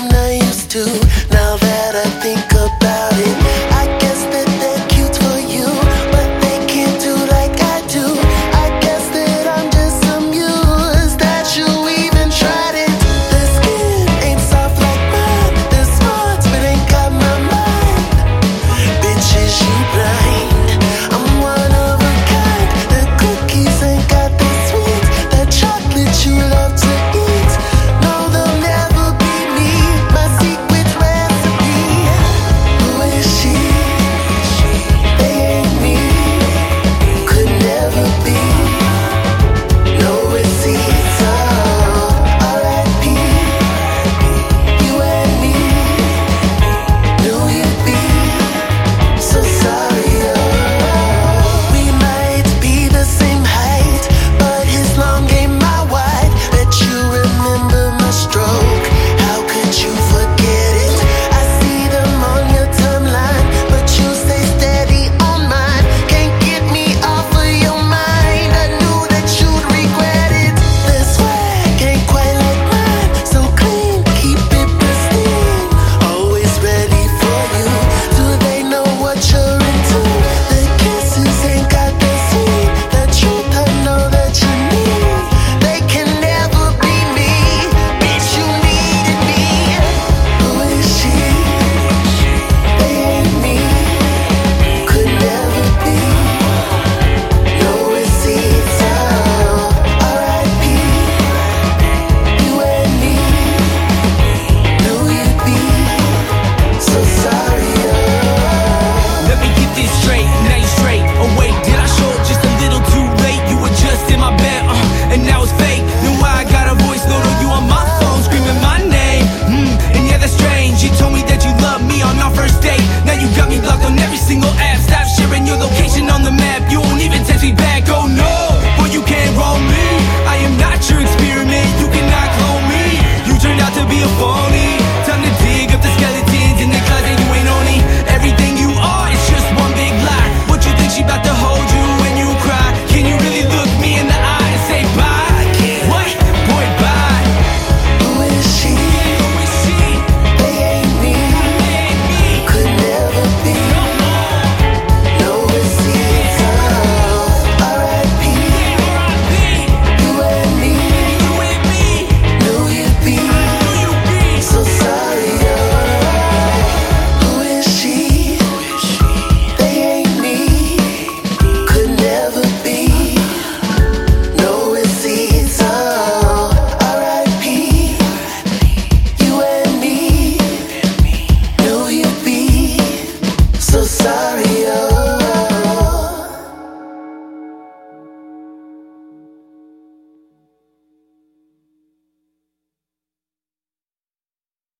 I'm not used to